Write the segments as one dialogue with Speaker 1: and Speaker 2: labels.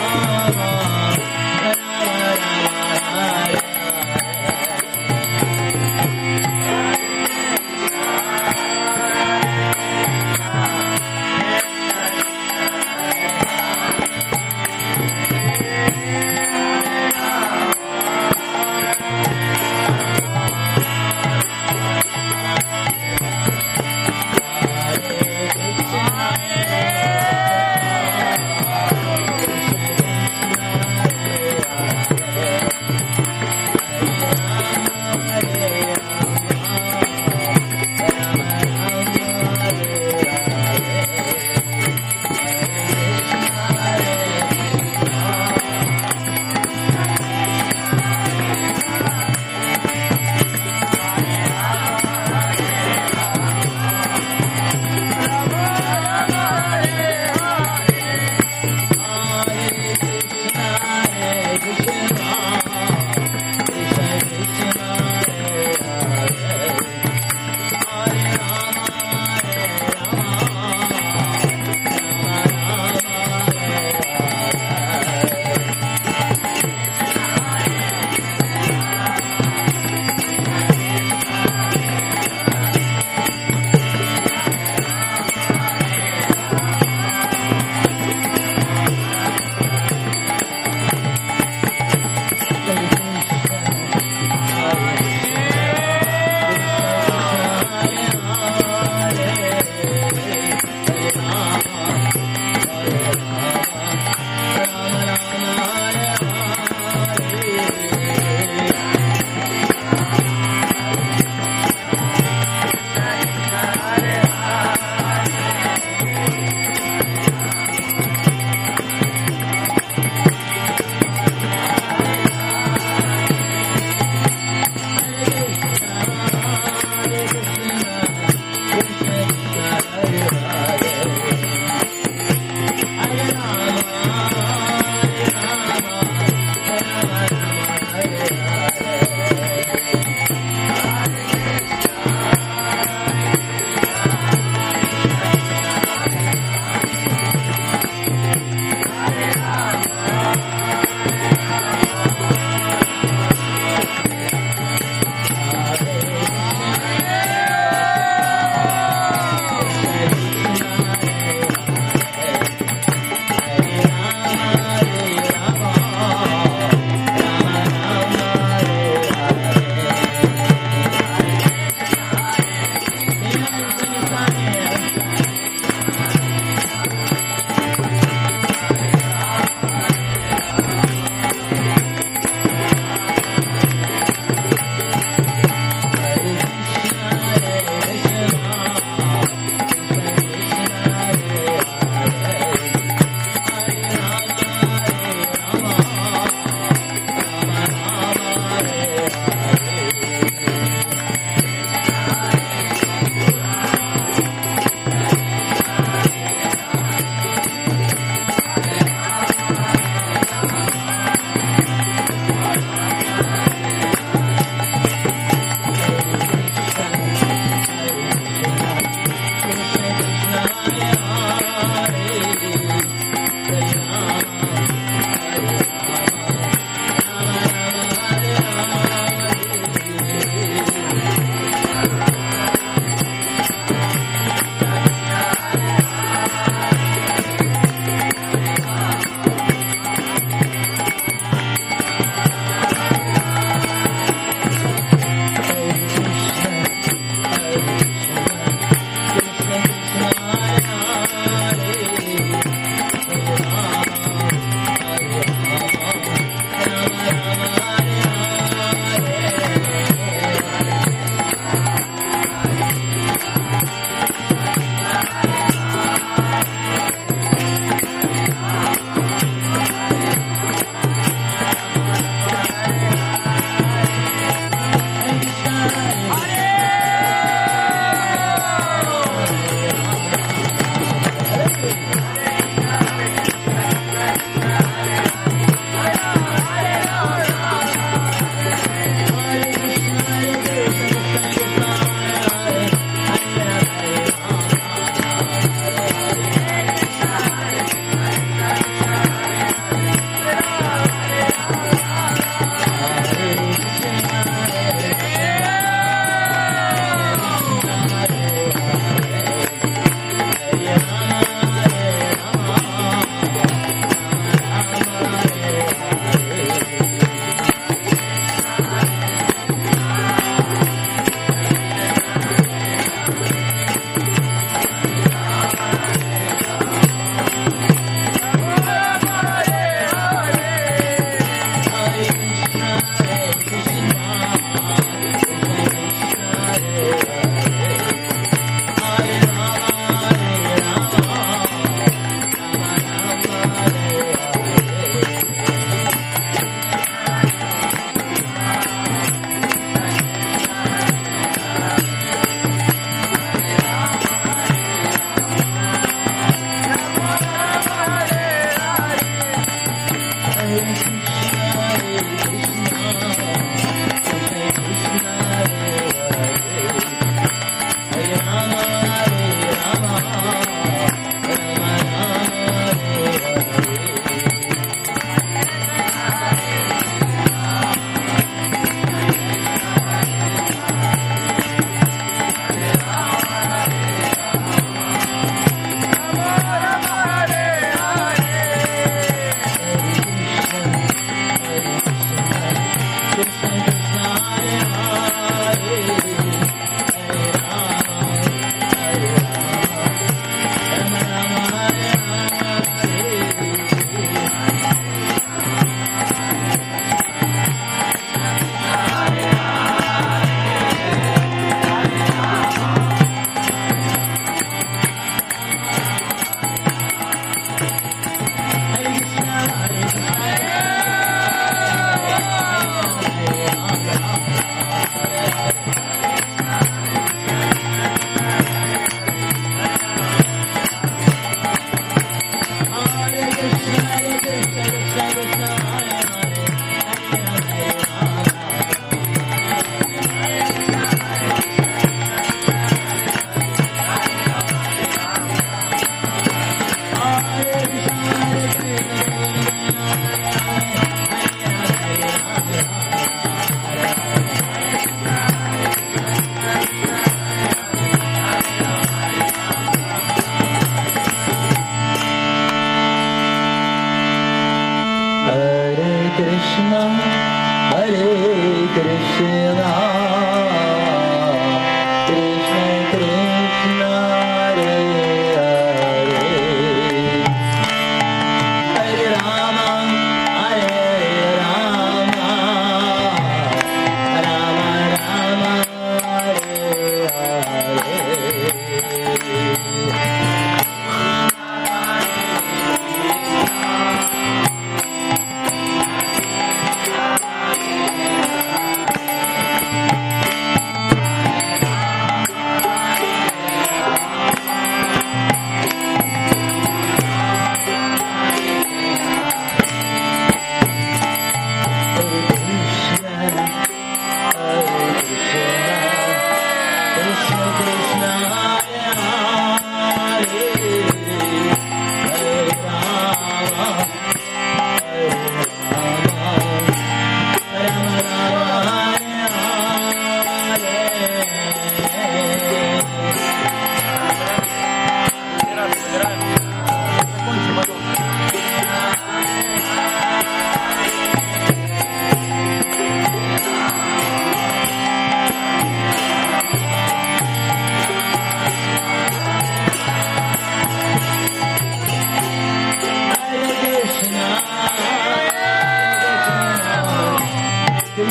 Speaker 1: Oh.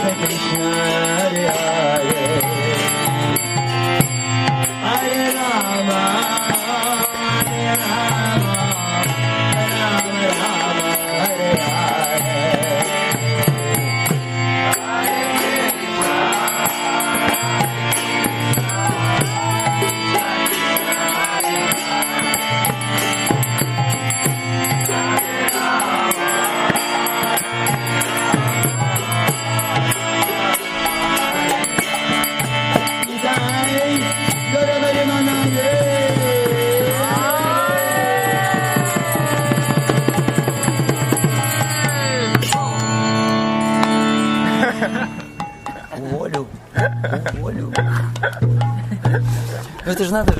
Speaker 1: Krishna Hare
Speaker 2: это же надо же.